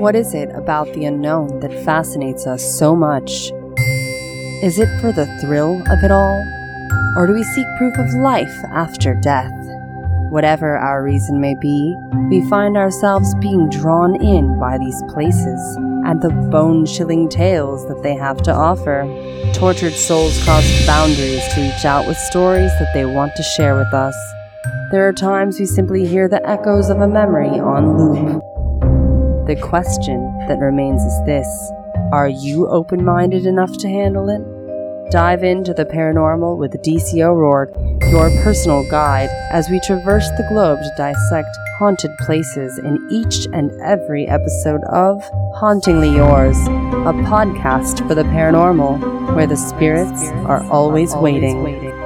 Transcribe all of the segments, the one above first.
What is it about the unknown that fascinates us so much? Is it for the thrill of it all? Or do we seek proof of life after death? Whatever our reason may be, we find ourselves being drawn in by these places and the bone chilling tales that they have to offer. Tortured souls cross boundaries to reach out with stories that they want to share with us. There are times we simply hear the echoes of a memory on loop. The question that remains is this Are you open minded enough to handle it? Dive into the paranormal with DC O'Rourke, your personal guide, as we traverse the globe to dissect haunted places in each and every episode of Hauntingly Yours, a podcast for the paranormal, where the spirits are always waiting.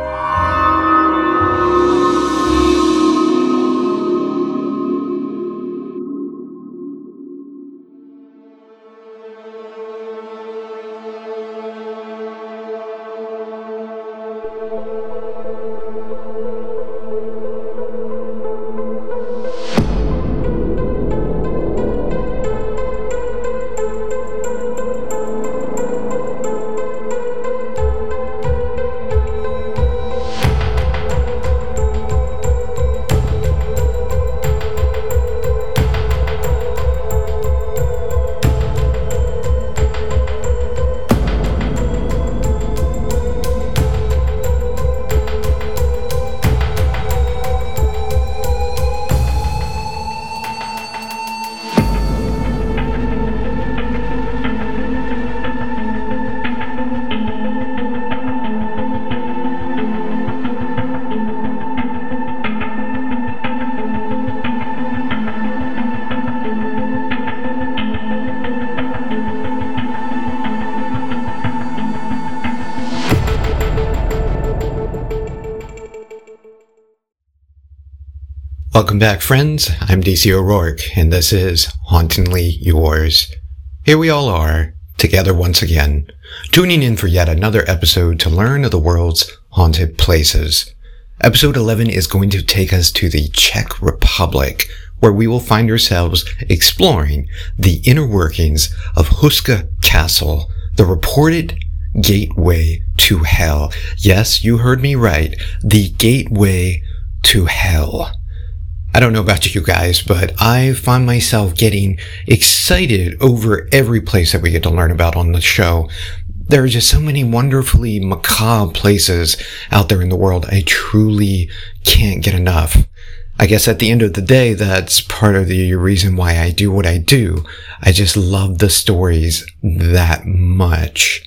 Welcome back, friends. I'm DC O'Rourke, and this is Hauntingly Yours. Here we all are, together once again, tuning in for yet another episode to learn of the world's haunted places. Episode 11 is going to take us to the Czech Republic, where we will find ourselves exploring the inner workings of Houska Castle, the reported gateway to hell. Yes, you heard me right. The gateway to hell. I don't know about you guys, but I find myself getting excited over every place that we get to learn about on the show. There are just so many wonderfully macabre places out there in the world. I truly can't get enough. I guess at the end of the day, that's part of the reason why I do what I do. I just love the stories that much.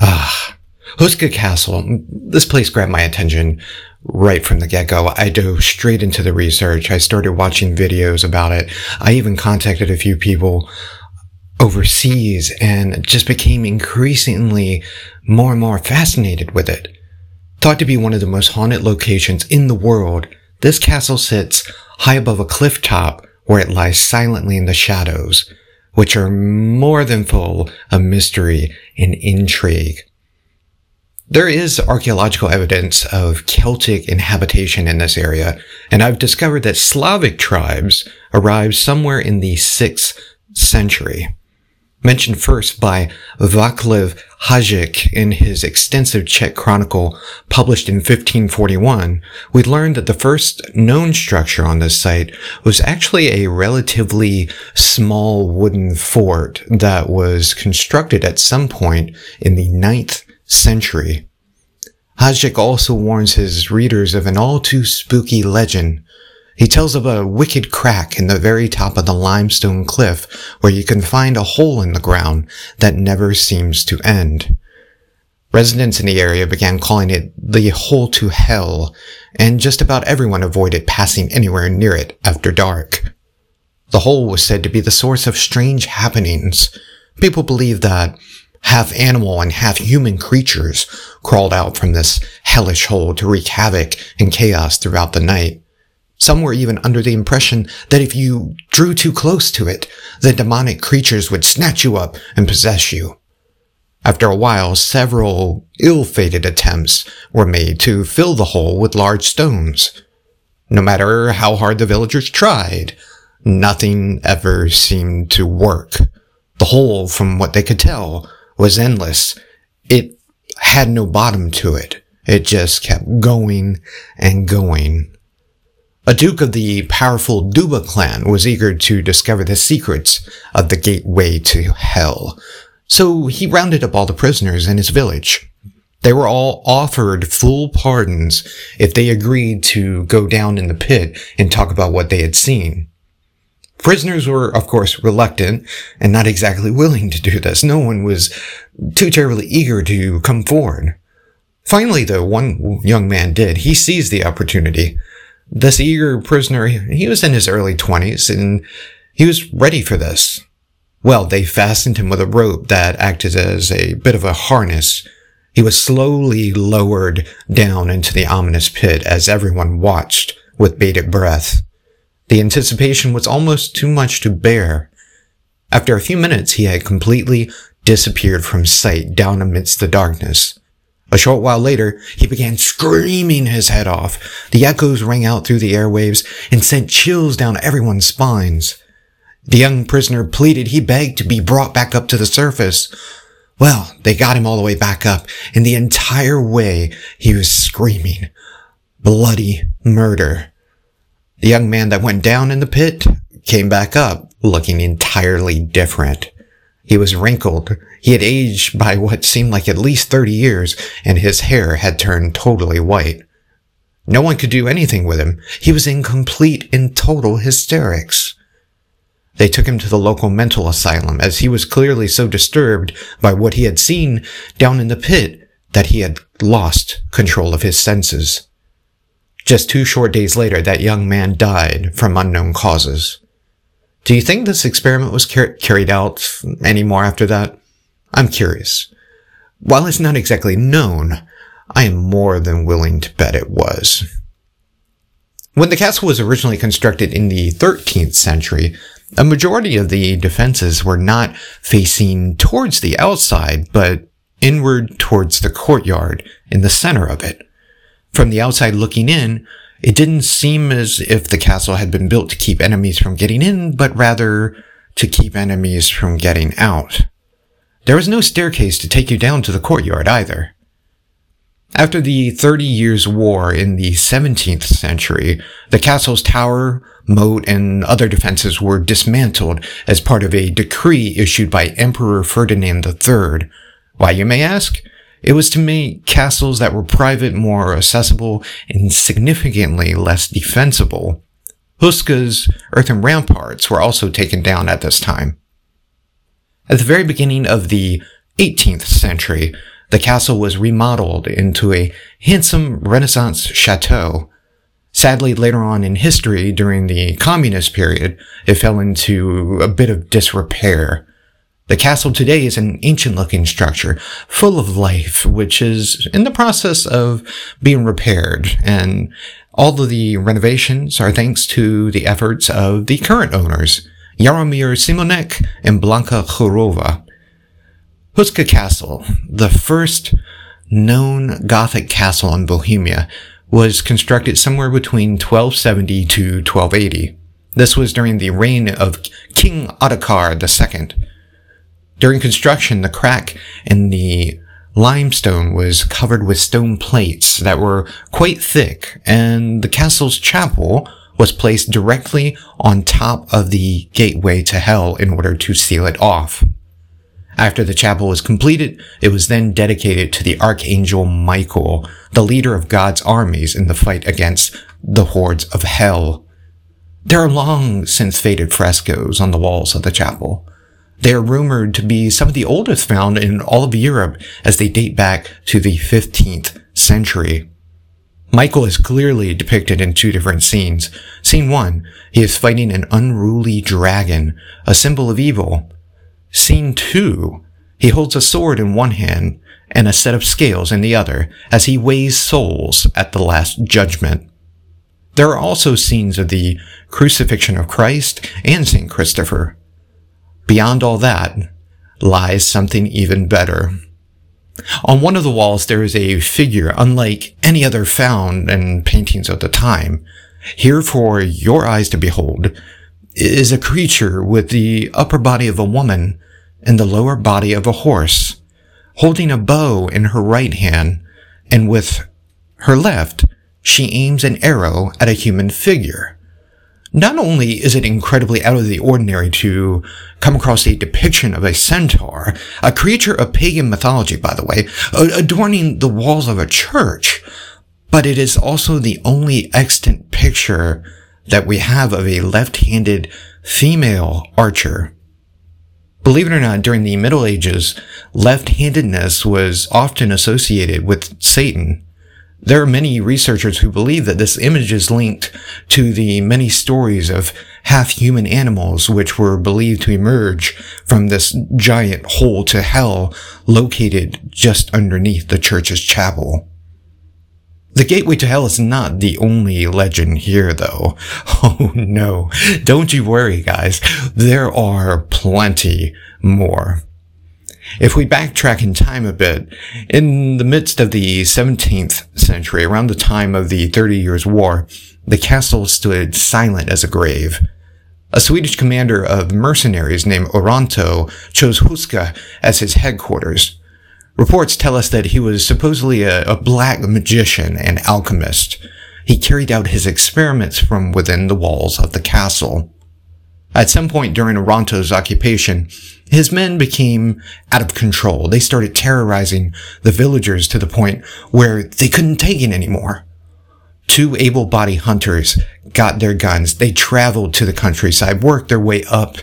Ah, Houska Castle. This place grabbed my attention right from the get-go. I dove straight into the research. I started watching videos about it. I even contacted a few people overseas and just became increasingly more and more fascinated with it. Thought to be one of the most haunted locations in the world, this castle sits high above a cliff top where it lies silently in the shadows, which are more than full of mystery and intrigue. There is archaeological evidence of Celtic inhabitation in this area, and I've discovered that Slavic tribes arrived somewhere in the 6th century. Mentioned first by Vaclav Hajík in his extensive Czech chronicle published in 1541, we learned that the first known structure on this site was actually a relatively small wooden fort that was constructed at some point in the 9th century. Hajík also warns his readers of an all too spooky legend. He tells of a wicked crack in the very top of the limestone cliff where you can find a hole in the ground that never seems to end. Residents in the area began calling it the hole to hell, and just about everyone avoided passing anywhere near it after dark. The hole was said to be the source of strange happenings. People believe that half animal and half human creatures crawled out from this hellish hole to wreak havoc and chaos throughout the night. Some were even under the impression that if you drew too close to it, the demonic creatures would snatch you up and possess you. After a while, several ill-fated attempts were made to fill the hole with large stones. No matter how hard the villagers tried, nothing ever seemed to work. The hole, from what they could tell, was endless. It had no bottom to it. It just kept going and going. A duke of the powerful Duba clan was eager to discover the secrets of the gateway to hell. So he rounded up all the prisoners in his village. They were all offered full pardons if they agreed to go down in the pit and talk about what they had seen. Prisoners were, of course, reluctant and not exactly willing to do this. No one was too terribly eager to come forward. Finally, though, one young man did. He seized the opportunity. This eager prisoner, he was in his early twenties and he was ready for this. Well, they fastened him with a rope that acted as a bit of a harness. He was slowly lowered down into the ominous pit as everyone watched with bated breath. The anticipation was almost too much to bear. After a few minutes, he had completely disappeared from sight down amidst the darkness. A short while later, he began screaming his head off. The echoes rang out through the airwaves and sent chills down everyone's spines. The young prisoner pleaded he begged to be brought back up to the surface. Well, they got him all the way back up, and the entire way he was screaming, bloody murder. The young man that went down in the pit came back up looking entirely different. He was wrinkled. He had aged by what seemed like at least 30 years, and his hair had turned totally white. No one could do anything with him. He was in complete and total hysterics. They took him to the local mental asylum as he was clearly so disturbed by what he had seen down in the pit that he had lost control of his senses. Just two short days later, that young man died from unknown causes. Do you think this experiment was car- carried out anymore after that? I'm curious. While it's not exactly known, I am more than willing to bet it was. When the castle was originally constructed in the 13th century, a majority of the defenses were not facing towards the outside, but inward towards the courtyard in the center of it. From the outside looking in, it didn't seem as if the castle had been built to keep enemies from getting in, but rather to keep enemies from getting out. There was no staircase to take you down to the courtyard either. After the Thirty Years' War in the 17th century, the castle's tower, moat, and other defenses were dismantled as part of a decree issued by Emperor Ferdinand III. Why, you may ask? It was to make castles that were private more accessible and significantly less defensible. Houska's earthen ramparts were also taken down at this time. At the very beginning of the 18th century, the castle was remodeled into a handsome Renaissance chateau. Sadly, later on in history, during the communist period, it fell into a bit of disrepair. The castle today is an ancient looking structure full of life, which is in the process of being repaired. And all of the renovations are thanks to the efforts of the current owners, Jaromir Simonek and Blanka Churova. Houska Castle, the first known Gothic castle in Bohemia, was constructed somewhere between 1270 to 1280. This was during the reign of King Ottokar II. During construction, the crack in the limestone was covered with stone plates that were quite thick, and the castle's chapel was placed directly on top of the gateway to hell in order to seal it off. After the chapel was completed, it was then dedicated to the Archangel Michael, the leader of God's armies in the fight against the hordes of hell. There are long since faded frescoes on the walls of the chapel, they are rumored to be some of the oldest found in all of Europe as they date back to the 15th century. Michael is clearly depicted in two different scenes. Scene one, he is fighting an unruly dragon, a symbol of evil. Scene two, he holds a sword in one hand and a set of scales in the other as he weighs souls at the last judgment. There are also scenes of the crucifixion of Christ and St. Christopher. Beyond all that lies something even better. On one of the walls, there is a figure unlike any other found in paintings of the time. Here for your eyes to behold, is a creature with the upper body of a woman and the lower body of a horse, holding a bow in her right hand, and with her left, she aims an arrow at a human figure. Not only is it incredibly out of the ordinary to come across a depiction of a centaur, a creature of pagan mythology, by the way, adorning the walls of a church, but it is also the only extant picture that we have of a left-handed female archer. Believe it or not, during the Middle Ages, left-handedness was often associated with Satan. There are many researchers who believe that this image is linked to the many stories of half-human animals which were believed to emerge from this giant hole to hell located just underneath the church's chapel. The gateway to hell is not the only legend here, though. Oh no, don't you worry, guys. There are plenty more. If we backtrack in time a bit, in the midst of the 17th century, around the time of the Thirty Years' War, the castle stood silent as a grave. A Swedish commander of mercenaries named Oronto chose Houska as his headquarters. Reports tell us that he was supposedly a, a black magician and alchemist. He carried out his experiments from within the walls of the castle. At some point during Oronto's occupation, his men became out of control. They started terrorizing the villagers to the point where they couldn't take it anymore. Two able-bodied hunters got their guns. They traveled to the countryside, worked their way up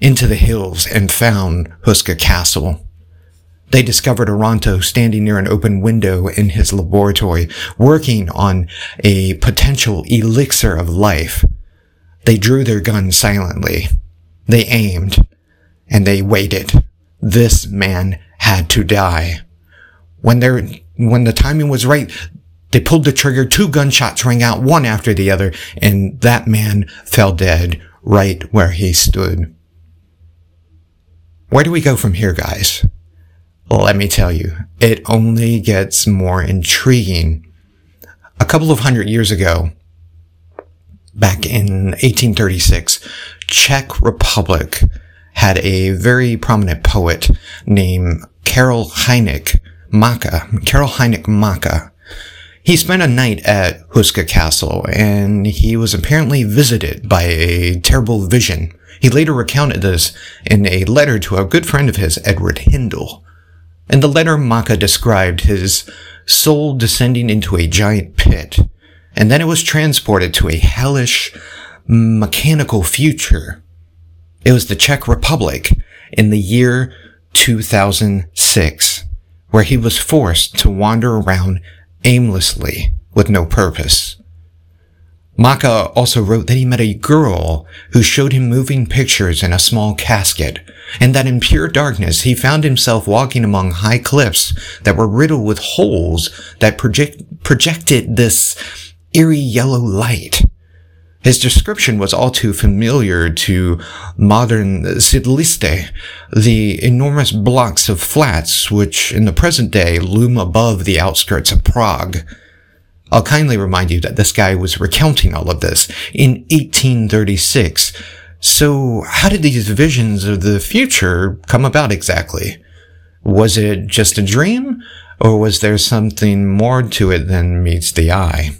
into the hills, and found Houska Castle. They discovered Oronto standing near an open window in his laboratory, working on a potential elixir of life. They drew their guns silently. They aimed, and they waited. This man had to die. When when the timing was right, they pulled the trigger, two gunshots rang out, one after the other, and that man fell dead right where he stood. Where do we go from here, guys? let me tell you, it only gets more intriguing. A couple of hundred years ago, back in 1836, Czech Republic had a very prominent poet named Karel Hynek Mácha, Karel Hynek Mácha. He spent a night at Houska Castle and he was apparently visited by a terrible vision. He later recounted this in a letter to a good friend of his, Edward Hindle. In the letter, Mácha described his soul descending into a giant pit, and then it was transported to a hellish, mechanical future. It was the Czech Republic in the year 2006, where he was forced to wander around aimlessly with no purpose. Mácha also wrote that he met a girl who showed him moving pictures in a small casket, and that in pure darkness he found himself walking among high cliffs that were riddled with holes that project, projected this eerie yellow light. His description was all too familiar to modern Siedliste, the enormous blocks of flats which in the present day loom above the outskirts of Prague. I'll kindly remind you that this guy was recounting all of this in 1836. So how did these visions of the future come about exactly? Was it just a dream? Or was there something more to it than meets the eye?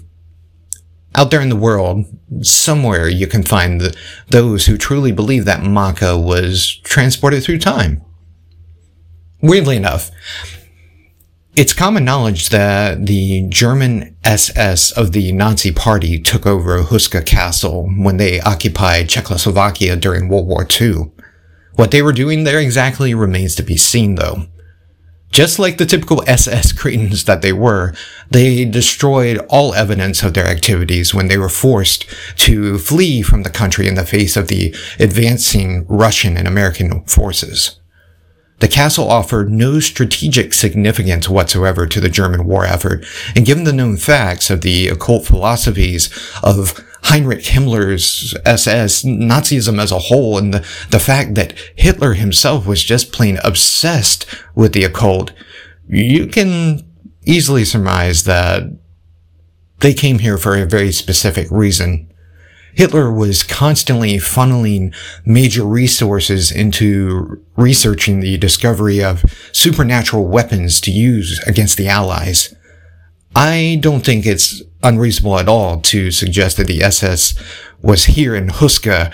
Out there in the world, somewhere you can find the, those who truly believe that Mácha was transported through time. Weirdly enough, it's common knowledge that the German SS of the Nazi Party took over Houska Castle when they occupied Czechoslovakia during World War II. What they were doing there exactly remains to be seen though. Just like the typical SS cretins that they were, they destroyed all evidence of their activities when they were forced to flee from the country in the face of the advancing Russian and American forces. The castle offered no strategic significance whatsoever to the German war effort, and given the known facts of the occult philosophies of Heinrich Himmler's SS, Nazism as a whole, and the, the fact that Hitler himself was just plain obsessed with the occult, you can easily surmise that they came here for a very specific reason. Hitler was constantly funneling major resources into researching the discovery of supernatural weapons to use against the Allies. I don't think it's unreasonable at all to suggest that the SS was here in Houska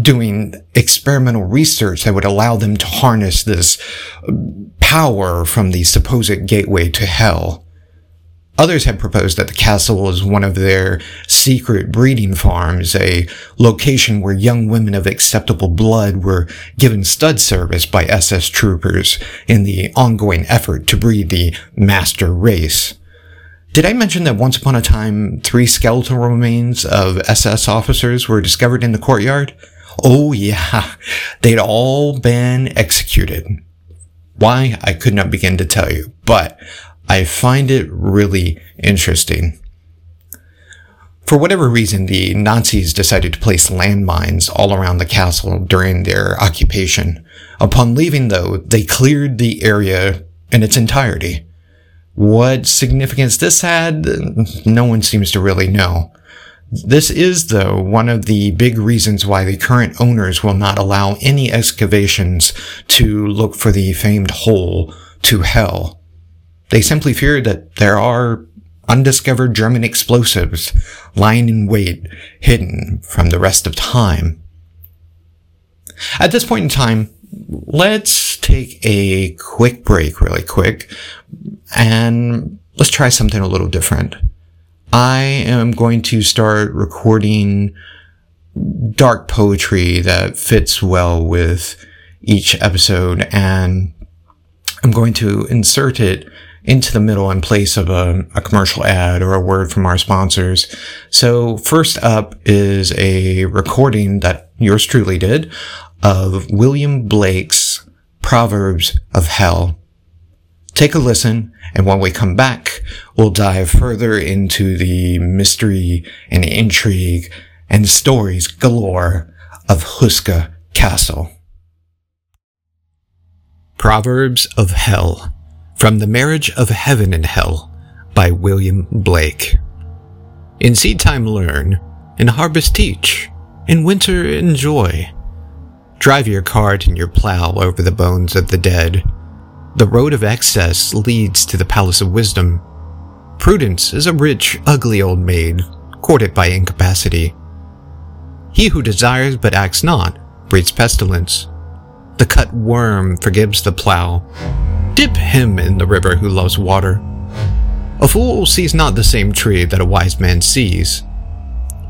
doing experimental research that would allow them to harness this power from the supposed gateway to hell. Others have proposed that the castle was one of their secret breeding farms, a location where young women of acceptable blood were given stud service by SS troopers in the ongoing effort to breed the master race. Did I mention that once upon a time, three skeletal remains of SS officers were discovered in the courtyard? Oh yeah, they'd all been executed. Why, I could not begin to tell you, but I find it really interesting. For whatever reason, the Nazis decided to place landmines all around the castle during their occupation. Upon leaving, though, they cleared the area in its entirety. What significance this had, no one seems to really know. This is, though, one of the big reasons why the current owners will not allow any excavations to look for the famed hole to hell. They simply fear that there are undiscovered German explosives lying in wait, hidden from the rest of time. At this point in time, let's take a quick break really quick and let's try something a little different. I am going to start recording dark poetry that fits well with each episode and I'm going to insert it into the middle in place of a, a, commercial ad or a word from our sponsors. So first up is a recording that yours truly did of William Blake's Proverbs of Hell. Take a listen, and when we come back, we'll dive further into the mystery and intrigue and stories galore of Houska Castle. Proverbs of Hell from The Marriage of Heaven and Hell by William Blake. In seed time learn, in harvest teach, in winter enjoy. Drive your cart and your plow over the bones of the dead. The road of excess leads to the palace of wisdom. Prudence is a rich, ugly old maid, courted by incapacity. He who desires but acts not breeds pestilence. The cut worm forgives the plow. Dip him in the river who loves water. A fool sees not the same tree that a wise man sees.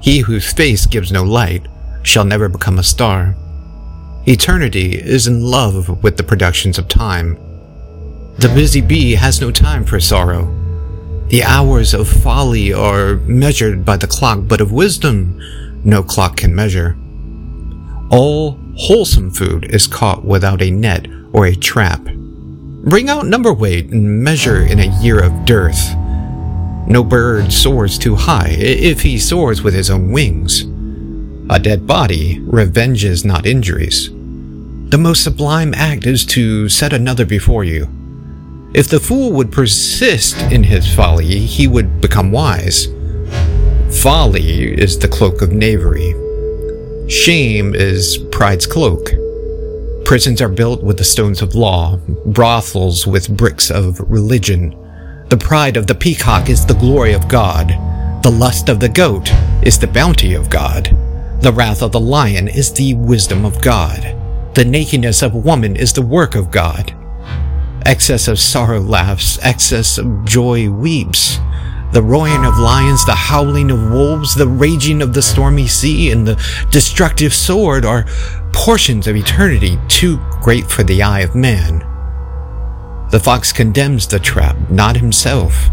He whose face gives no light shall never become a star. Eternity is in love with the productions of time. The busy bee has no time for sorrow. The hours of folly are measured by the clock, but of wisdom no clock can measure. All wholesome food is caught without a net or a trap. Bring out number weight and measure in a year of dearth. No bird soars too high if he soars with his own wings. A dead body revenges not injuries. The most sublime act is to set another before you. If the fool would persist in his folly, he would become wise. Folly is the cloak of knavery. Shame is pride's cloak. Prisons are built with the stones of law, brothels with bricks of religion. The pride of the peacock is the glory of God. The lust of the goat is the bounty of God. The wrath of the lion is the wisdom of God. The nakedness of woman is the work of God. Excess of sorrow laughs, excess of joy weeps. The roaring of lions, the howling of wolves, the raging of the stormy sea, and the destructive sword are portions of eternity too great for the eye of man. The fox condemns the trap, not himself.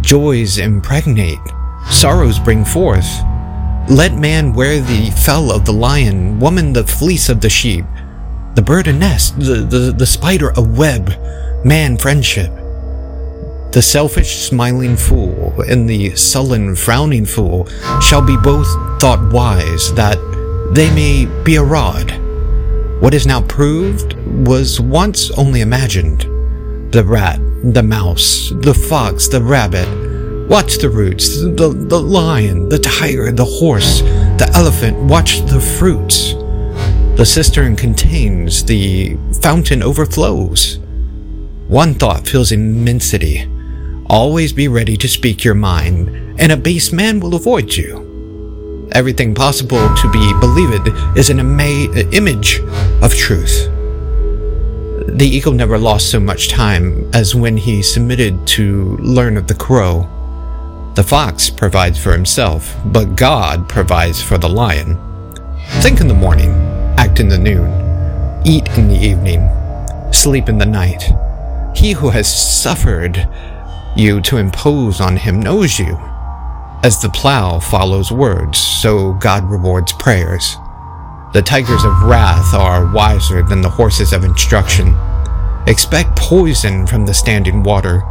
Joys impregnate, sorrows bring forth. Let man wear the fell of the lion, woman the fleece of the sheep, the bird a nest, the, the, the spider a web, man friendship. The selfish smiling fool and the sullen frowning fool shall be both thought wise, that they may be a rod. What is now proved was once only imagined. The rat, the mouse, the fox, the rabbit, Watch the roots, the, the lion, the tiger, the horse, the elephant. Watch the fruits. The cistern contains, the fountain overflows. One thought fills immensity. Always be ready to speak your mind, and a base man will avoid you. Everything possible to be believed is an ima- image of truth. The eagle never lost so much time as when he submitted to learn of the crow. The fox provides for himself, but God provides for the lion. Think in the morning, act in the noon, eat in the evening, sleep in the night. He who has suffered you to impose on him knows you. As the plow follows words, so God rewards prayers. The tigers of wrath are wiser than the horses of instruction. Expect poison from the standing water.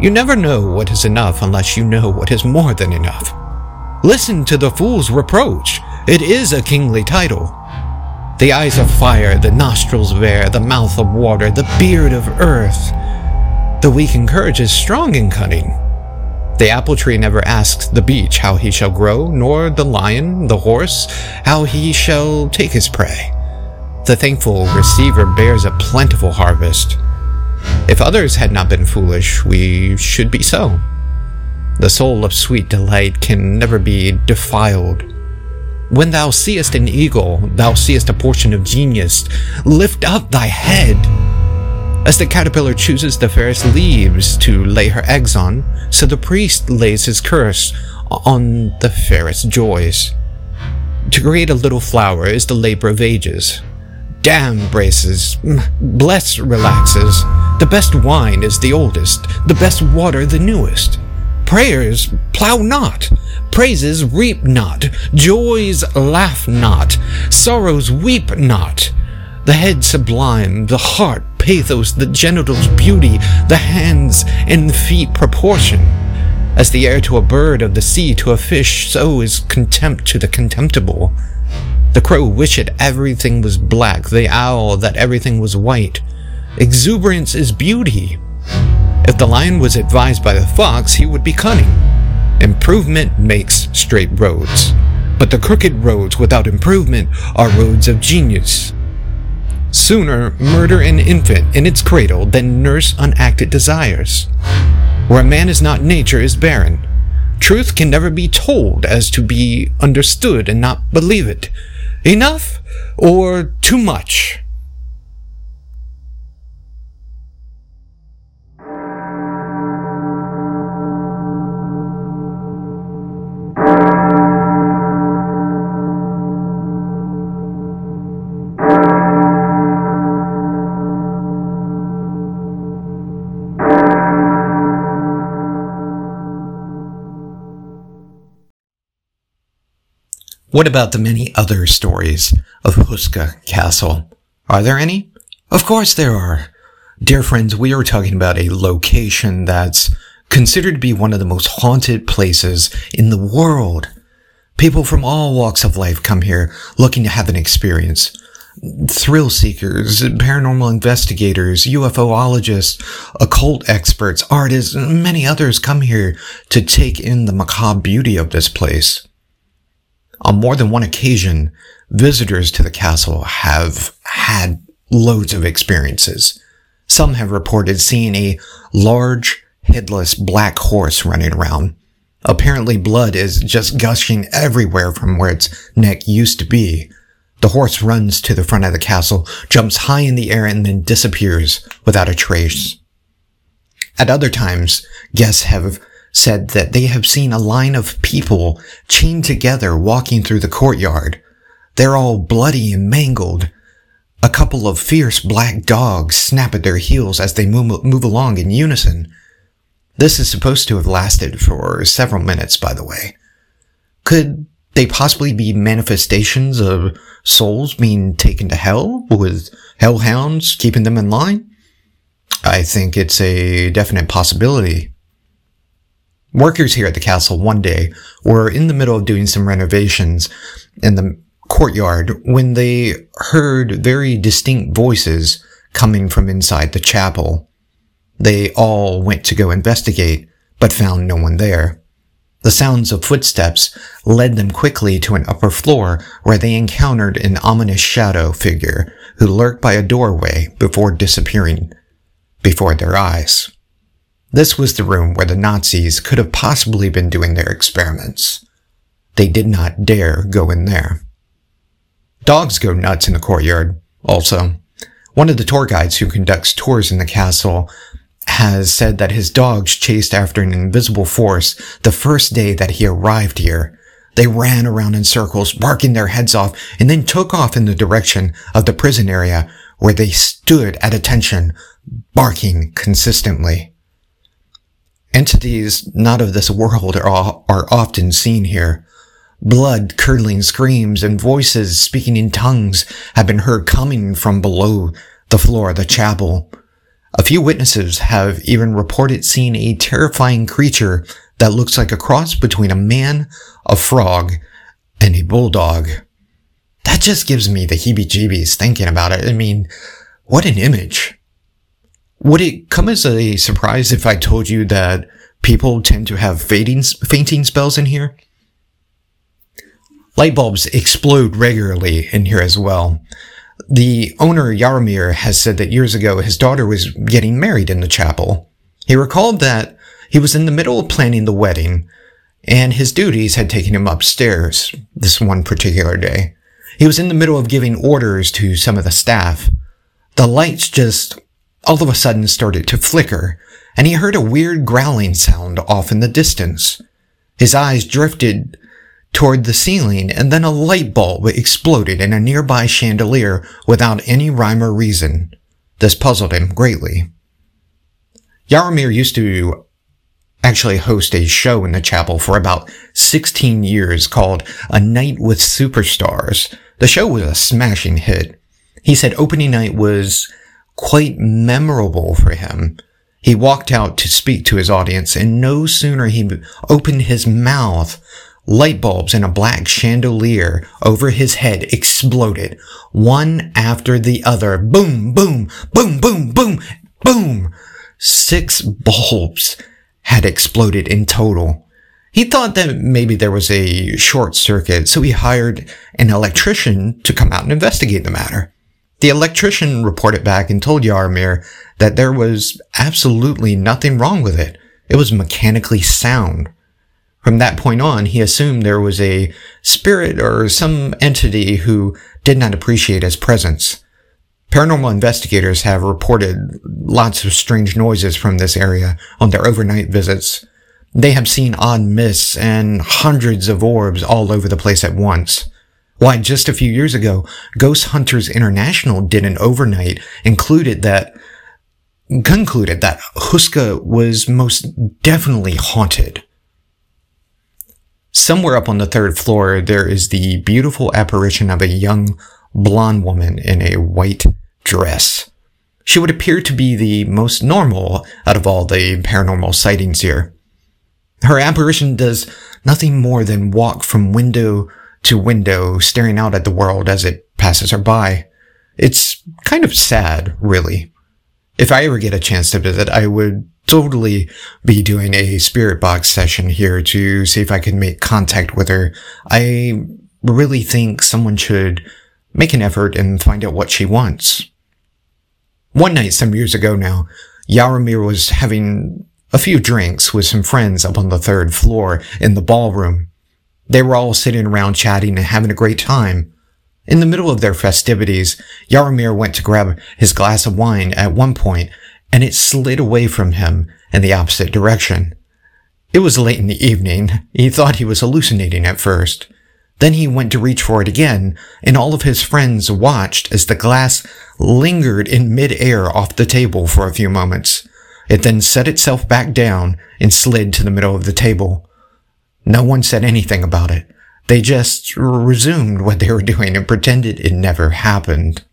You never know what is enough unless you know what is more than enough. Listen to the fool's reproach. It is a kingly title. The eyes of fire, the nostrils of air, the mouth of water, the beard of earth. The weak in courage is strong in cunning. The apple tree never asks the beech how he shall grow, nor the lion, the horse, how he shall take his prey. The thankful receiver bears a plentiful harvest. If others had not been foolish, we should be so. The soul of sweet delight can never be defiled. When thou seest an eagle, thou seest a portion of genius. Lift up thy head. As the caterpillar chooses the fairest leaves to lay her eggs on, so the priest lays his curse on the fairest joys. To create a little flower is the labor of ages. Damn braces, mm, bless relaxes. The best wine is the oldest, the best water the newest. Prayers plow not, praises reap not, joys laugh not, sorrows weep not. The head sublime, the heart pathos, the genitals beauty, the hands and feet proportion. As the air to a bird of the sea to a fish, so is contempt to the contemptible. The crow wished everything was black, the owl that everything was white. Exuberance is beauty. If the lion was advised by the fox, he would be cunning. Improvement makes straight roads. But the crooked roads without improvement are roads of genius. Sooner murder an infant in its cradle than nurse unacted desires. Where a man is not nature is barren. Truth can never be told as to be understood and not believe it. Enough or too much? What about the many other stories of Houska Castle? Are there any? Of course there are. Dear friends, we are talking about a location that's considered to be one of the most haunted places in the world. People from all walks of life come here looking to have an experience. Thrill seekers, paranormal investigators, UFOologists, occult experts, artists, and many others come here to take in the macabre beauty of this place. On more than one occasion, visitors to the castle have had loads of experiences. Some have reported seeing a large, headless black horse running around. Apparently blood is just gushing everywhere from where its neck used to be. The horse runs to the front of the castle, jumps high in the air, and then disappears without a trace. At other times, guests have said that they have seen a line of people chained together walking through the courtyard. They're all bloody and mangled. A couple of fierce black dogs snap at their heels as they move, move along in unison. This is supposed to have lasted for several minutes, by the way. Could they possibly be manifestations of souls being taken to hell with hellhounds keeping them in line? I think it's a definite possibility. Workers here at the castle one day were in the middle of doing some renovations in the courtyard when they heard very distinct voices coming from inside the chapel. They all went to go investigate, but found no one there. The sounds of footsteps led them quickly to an upper floor where they encountered an ominous shadow figure who lurked by a doorway before disappearing before their eyes. This was the room where the Nazis could have possibly been doing their experiments. They did not dare go in there. Dogs go nuts in the courtyard, also. One of the tour guides who conducts tours in the castle has said that his dogs chased after an invisible force the first day that he arrived here. They ran around in circles, barking their heads off, and then took off in the direction of the prison area where they stood at attention, barking consistently. Entities not of this world are, are often seen here. Blood curdling screams and voices speaking in tongues have been heard coming from below the floor of the chapel. A few witnesses have even reported seeing a terrifying creature that looks like a cross between a man, a frog, and a bulldog. That just gives me the heebie jeebies thinking about it. I mean, what an image. Would it come as a surprise if I told you that people tend to have fainting, fainting spells in here? Light bulbs explode regularly in here as well. The owner, Yaromir, has said that years ago his daughter was getting married in the chapel. He recalled that he was in the middle of planning the wedding, and his duties had taken him upstairs this one particular day. He was in the middle of giving orders to some of the staff. The lights just all of a sudden started to flicker, and he heard a weird growling sound off in the distance. His eyes drifted toward the ceiling, and then a light bulb exploded in a nearby chandelier without any rhyme or reason. This puzzled him greatly. Yaromir used to actually host a show in the chapel for about 16 years called A Night with Superstars. The show was a smashing hit. He said opening night was quite memorable for him. He walked out to speak to his audience and no sooner he opened his mouth Light bulbs in a black chandelier over his head exploded, one after the other. Boom, boom, boom, boom, boom, boom. Six bulbs had exploded in total. He thought that maybe there was a short circuit, so he hired an electrician to come out and investigate the matter. The electrician reported back and told Yaromir that there was absolutely nothing wrong with it. It was mechanically sound. From that point on, he assumed there was a spirit or some entity who did not appreciate his presence. Paranormal investigators have reported lots of strange noises from this area on their overnight visits. They have seen odd mists and hundreds of orbs all over the place at once. Why, just a few years ago, Ghost Hunters International did an overnight included that concluded that Houska was most definitely haunted. Somewhere up on the third floor, there is the beautiful apparition of a young blonde woman in a white dress. She would appear to be the most normal out of all the paranormal sightings here. Her apparition does nothing more than walk from window to window, staring out at the world as it passes her by. It's kind of sad, really. If I ever get a chance to visit, I would totally be doing a spirit box session here to see if I can make contact with her. I really think someone should make an effort and find out what she wants. One night some years ago now, Yaromir was having a few drinks with some friends up on the third floor in the ballroom. They were all sitting around chatting and having a great time. In the middle of their festivities, Yaromir went to grab his glass of wine at one point and it slid away from him in the opposite direction. It was late in the evening. He thought he was hallucinating at first. Then he went to reach for it again, and all of his friends watched as the glass lingered in midair off the table for a few moments. It then set itself back down and slid to the middle of the table. No one said anything about it. They just resumed what they were doing and pretended it never happened.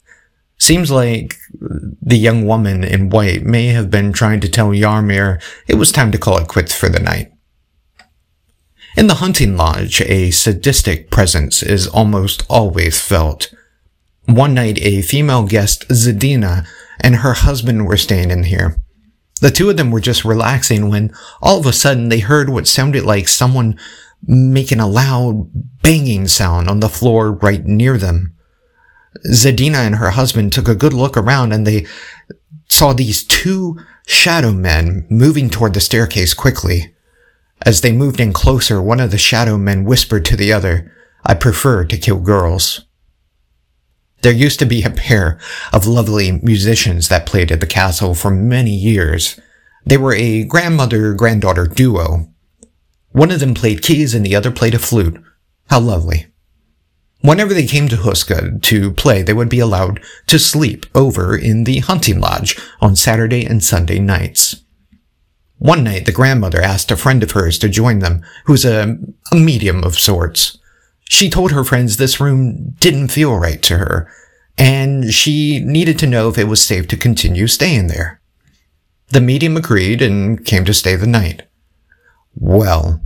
Seems like the young woman in white may have been trying to tell Yarmir it was time to call it quits for the night. In the hunting lodge, a sadistic presence is almost always felt. One night, a female guest, Zadina, and her husband were staying in here. The two of them were just relaxing when all of a sudden they heard what sounded like someone making a loud banging sound on the floor right near them. Zadina and her husband took a good look around and they saw these two shadow men moving toward the staircase quickly. As they moved in closer, one of the shadow men whispered to the other, I prefer to kill girls. There used to be a pair of lovely musicians that played at the castle for many years. They were a grandmother-granddaughter duo. One of them played keys and the other played a flute. How lovely. Whenever they came to Houska to play, they would be allowed to sleep over in the hunting lodge on Saturday and Sunday nights. One night, the grandmother asked a friend of hers to join them, who's a, a medium of sorts. She told her friends this room didn't feel right to her, and she needed to know if it was safe to continue staying there. The medium agreed and came to stay the night. Well,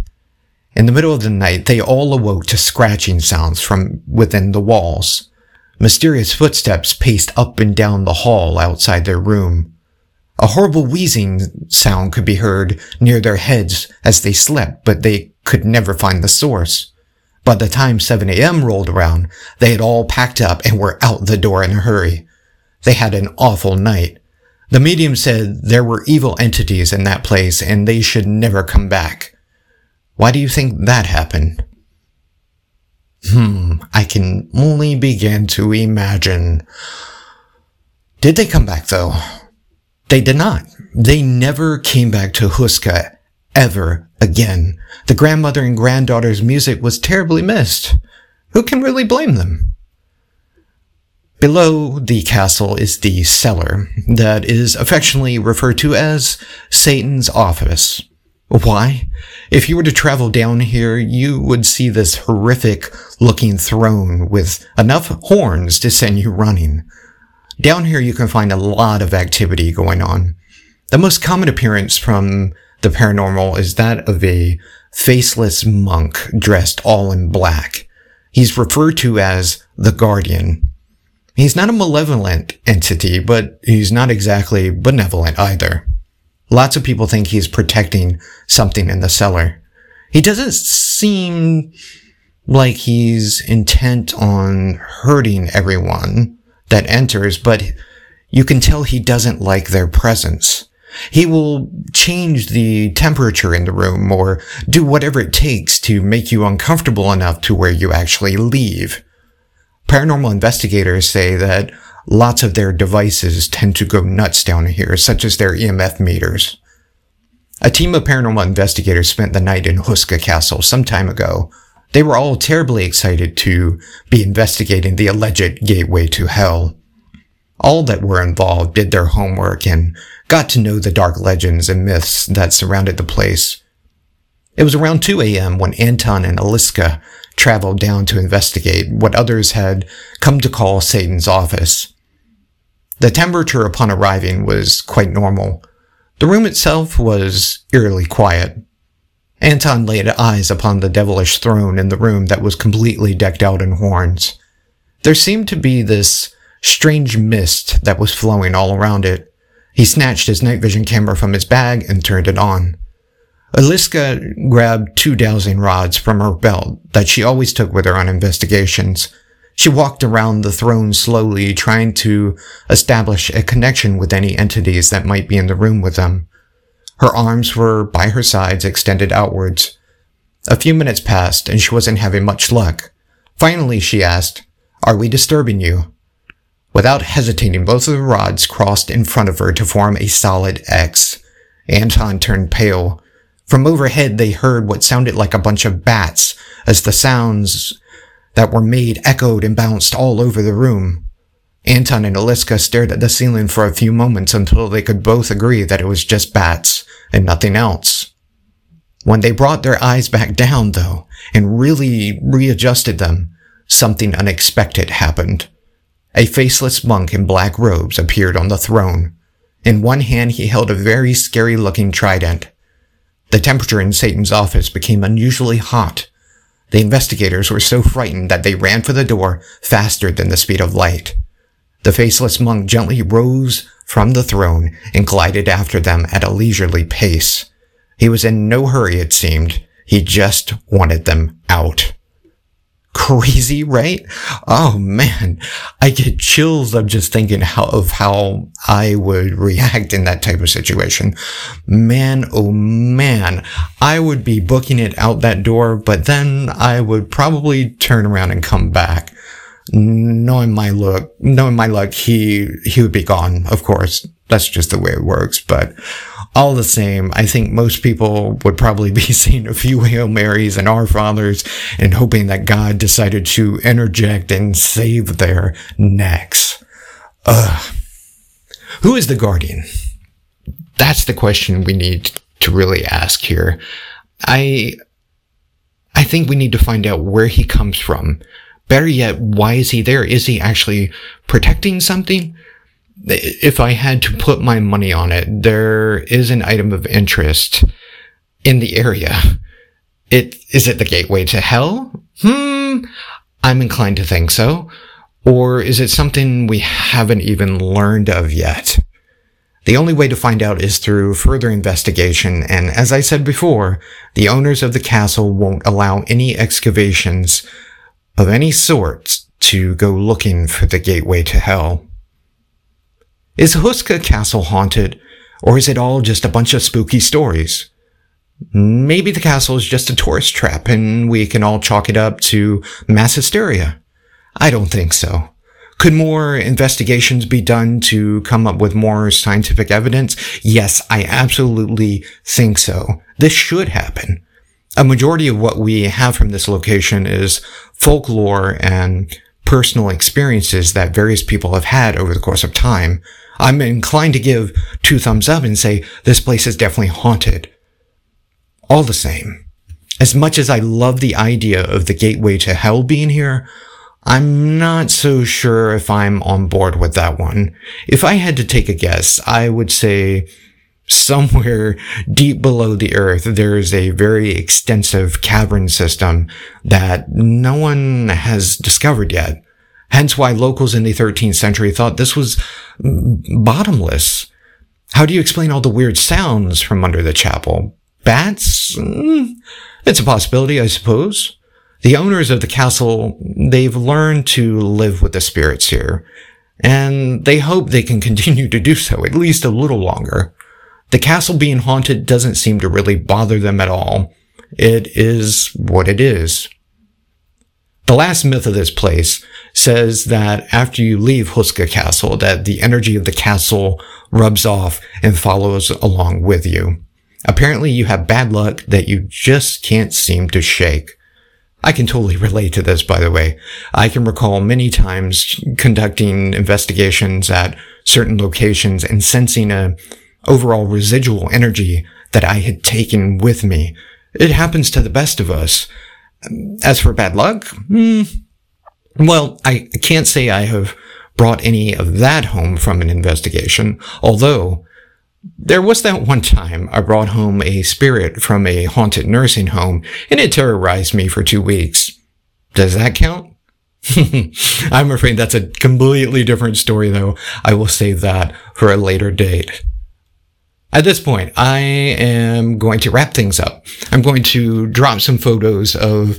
in the middle of the night, they all awoke to scratching sounds from within the walls. Mysterious footsteps paced up and down the hall outside their room. A horrible wheezing sound could be heard near their heads as they slept, but they could never find the source. By the time 7 a.m. rolled around, they had all packed up and were out the door in a hurry. They had an awful night. The medium said there were evil entities in that place and they should never come back. Why do you think that happened? Hmm, I can only begin to imagine. Did they come back though? They did not. They never came back to Houska ever again. The grandmother and granddaughter's music was terribly missed. Who can really blame them? Below the castle is the cellar that is affectionately referred to as Satan's office. Why? If you were to travel down here, you would see this horrific looking throne with enough horns to send you running. Down here, you can find a lot of activity going on. The most common appearance from the paranormal is that of a faceless monk dressed all in black. He's referred to as the Guardian. He's not a malevolent entity, but he's not exactly benevolent either. Lots of people think he's protecting something in the cellar. He doesn't seem like he's intent on hurting everyone that enters, but you can tell he doesn't like their presence. He will change the temperature in the room or do whatever it takes to make you uncomfortable enough to where you actually leave. Paranormal investigators say that lots of their devices tend to go nuts down here, such as their EMF meters. A team of paranormal investigators spent the night in Houska Castle some time ago. They were all terribly excited to be investigating the alleged gateway to hell. All that were involved did their homework and got to know the dark legends and myths that surrounded the place. It was around 2 a.m. when Anton and Aliska traveled down to investigate what others had come to call Satan's office. The temperature upon arriving was quite normal. The room itself was eerily quiet. Anton laid eyes upon the devilish throne in the room that was completely decked out in horns. There seemed to be this strange mist that was flowing all around it. He snatched his night vision camera from his bag and turned it on. Aliska grabbed two dowsing rods from her belt that she always took with her on investigations she walked around the throne slowly, trying to establish a connection with any entities that might be in the room with them. Her arms were by her sides, extended outwards. A few minutes passed, and she wasn't having much luck. Finally, she asked, Are we disturbing you? Without hesitating, both of the rods crossed in front of her to form a solid X. Anton turned pale. From overhead, they heard what sounded like a bunch of bats as the sounds that were made echoed and bounced all over the room. Anton and Aliska stared at the ceiling for a few moments until they could both agree that it was just bats and nothing else. When they brought their eyes back down, though, and really readjusted them, something unexpected happened. A faceless monk in black robes appeared on the throne. In one hand, he held a very scary looking trident. The temperature in Satan's office became unusually hot, the investigators were so frightened that they ran for the door faster than the speed of light. The faceless monk gently rose from the throne and glided after them at a leisurely pace. He was in no hurry, it seemed. He just wanted them out. Crazy, right? Oh man, I get chills of just thinking how, of how I would react in that type of situation. Man, oh man, I would be booking it out that door, but then I would probably turn around and come back knowing my luck, knowing my luck, he, he would be gone. Of course, that's just the way it works. But all the same, I think most people would probably be saying a few Hail Marys and Our Fathers and hoping that God decided to interject and save their necks. Ugh. Who is the guardian? That's the question we need to really ask here. I, I think we need to find out where he comes from Better yet, why is he there? Is he actually protecting something? If I had to put my money on it, there is an item of interest in the area. It, is it the gateway to hell? Hmm, I'm inclined to think so. Or is it something we haven't even learned of yet? The only way to find out is through further investigation, and as I said before, the owners of the castle won't allow any excavations of any sort to go looking for the gateway to hell. Is Houska Castle haunted, or is it all just a bunch of spooky stories? Maybe the castle is just a tourist trap and we can all chalk it up to mass hysteria. I don't think so. Could more investigations be done to come up with more scientific evidence? Yes, I absolutely think so. This should happen a majority of what we have from this location is folklore and personal experiences that various people have had over the course of time. I'm inclined to give two thumbs up and say this place is definitely haunted. All the same, as much as I love the idea of the gateway to hell being here, I'm not so sure if I'm on board with that one. If I had to take a guess, I would say somewhere deep below the earth, there is a very extensive cavern system that no one has discovered yet. Hence why locals in the 13th century thought this was bottomless. How do you explain all the weird sounds from under the chapel? Bats? Mm, it's a possibility, I suppose. The owners of the castle, they've learned to live with the spirits here, and they hope they can continue to do so at least a little longer. The castle being haunted doesn't seem to really bother them at all. It is what it is. The last myth of this place says that after you leave Houska Castle, that the energy of the castle rubs off and follows along with you. Apparently you have bad luck that you just can't seem to shake. I can totally relate to this, by the way. I can recall many times conducting investigations at certain locations and sensing a overall residual energy that I had taken with me. It happens to the best of us. As for bad luck, hmm, well, I can't say I have brought any of that home from an investigation, although there was that one time I brought home a spirit from a haunted nursing home and it terrorized me for two weeks. Does that count? I'm afraid that's a completely different story though. I will save that for a later date. At this point, I am going to wrap things up. I'm going to drop some photos of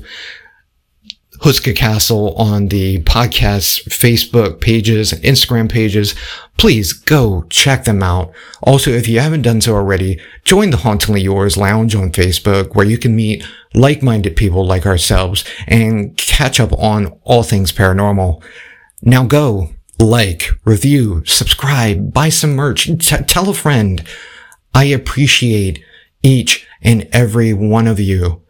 Houska Castle on the podcast Facebook pages and Instagram pages. Please go check them out. Also, if you haven't done so already, join the Hauntingly Yours Lounge on Facebook where you can meet like-minded people like ourselves and catch up on all things paranormal. Now go like, review, subscribe, buy some merch, t- tell a friend. I appreciate each and every one of you.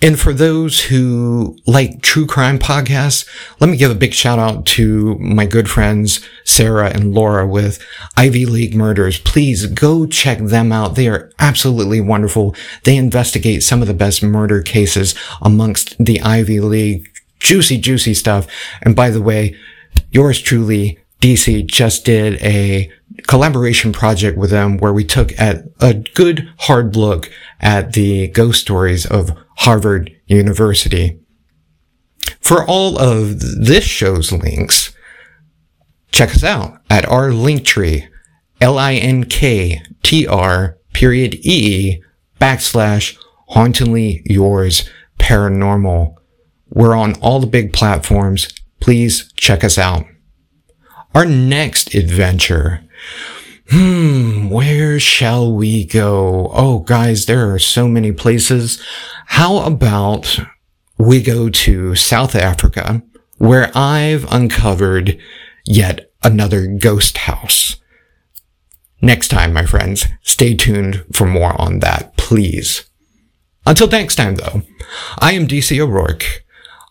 And for those who like true crime podcasts, let me give a big shout out to my good friends, Sarah and Laura with Ivy League Murders. Please go check them out. They are absolutely wonderful. They investigate some of the best murder cases amongst the Ivy League. Juicy, juicy stuff. And by the way, yours truly, DC just did a collaboration project with them where we took at a good hard look at the ghost stories of Harvard University. For all of this show's links, check us out at our link tree, L-I-N-K-T-R period E backslash hauntingly yours paranormal. We're on all the big platforms. Please check us out. Our next adventure. Hmm, where shall we go? Oh, guys, there are so many places. How about we go to South Africa, where I've uncovered yet another ghost house. Next time, my friends, stay tuned for more on that, please. Until next time, though, I am DC O'Rourke.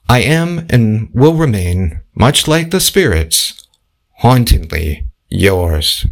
I am and will remain, much like the spirits, hauntingly yours.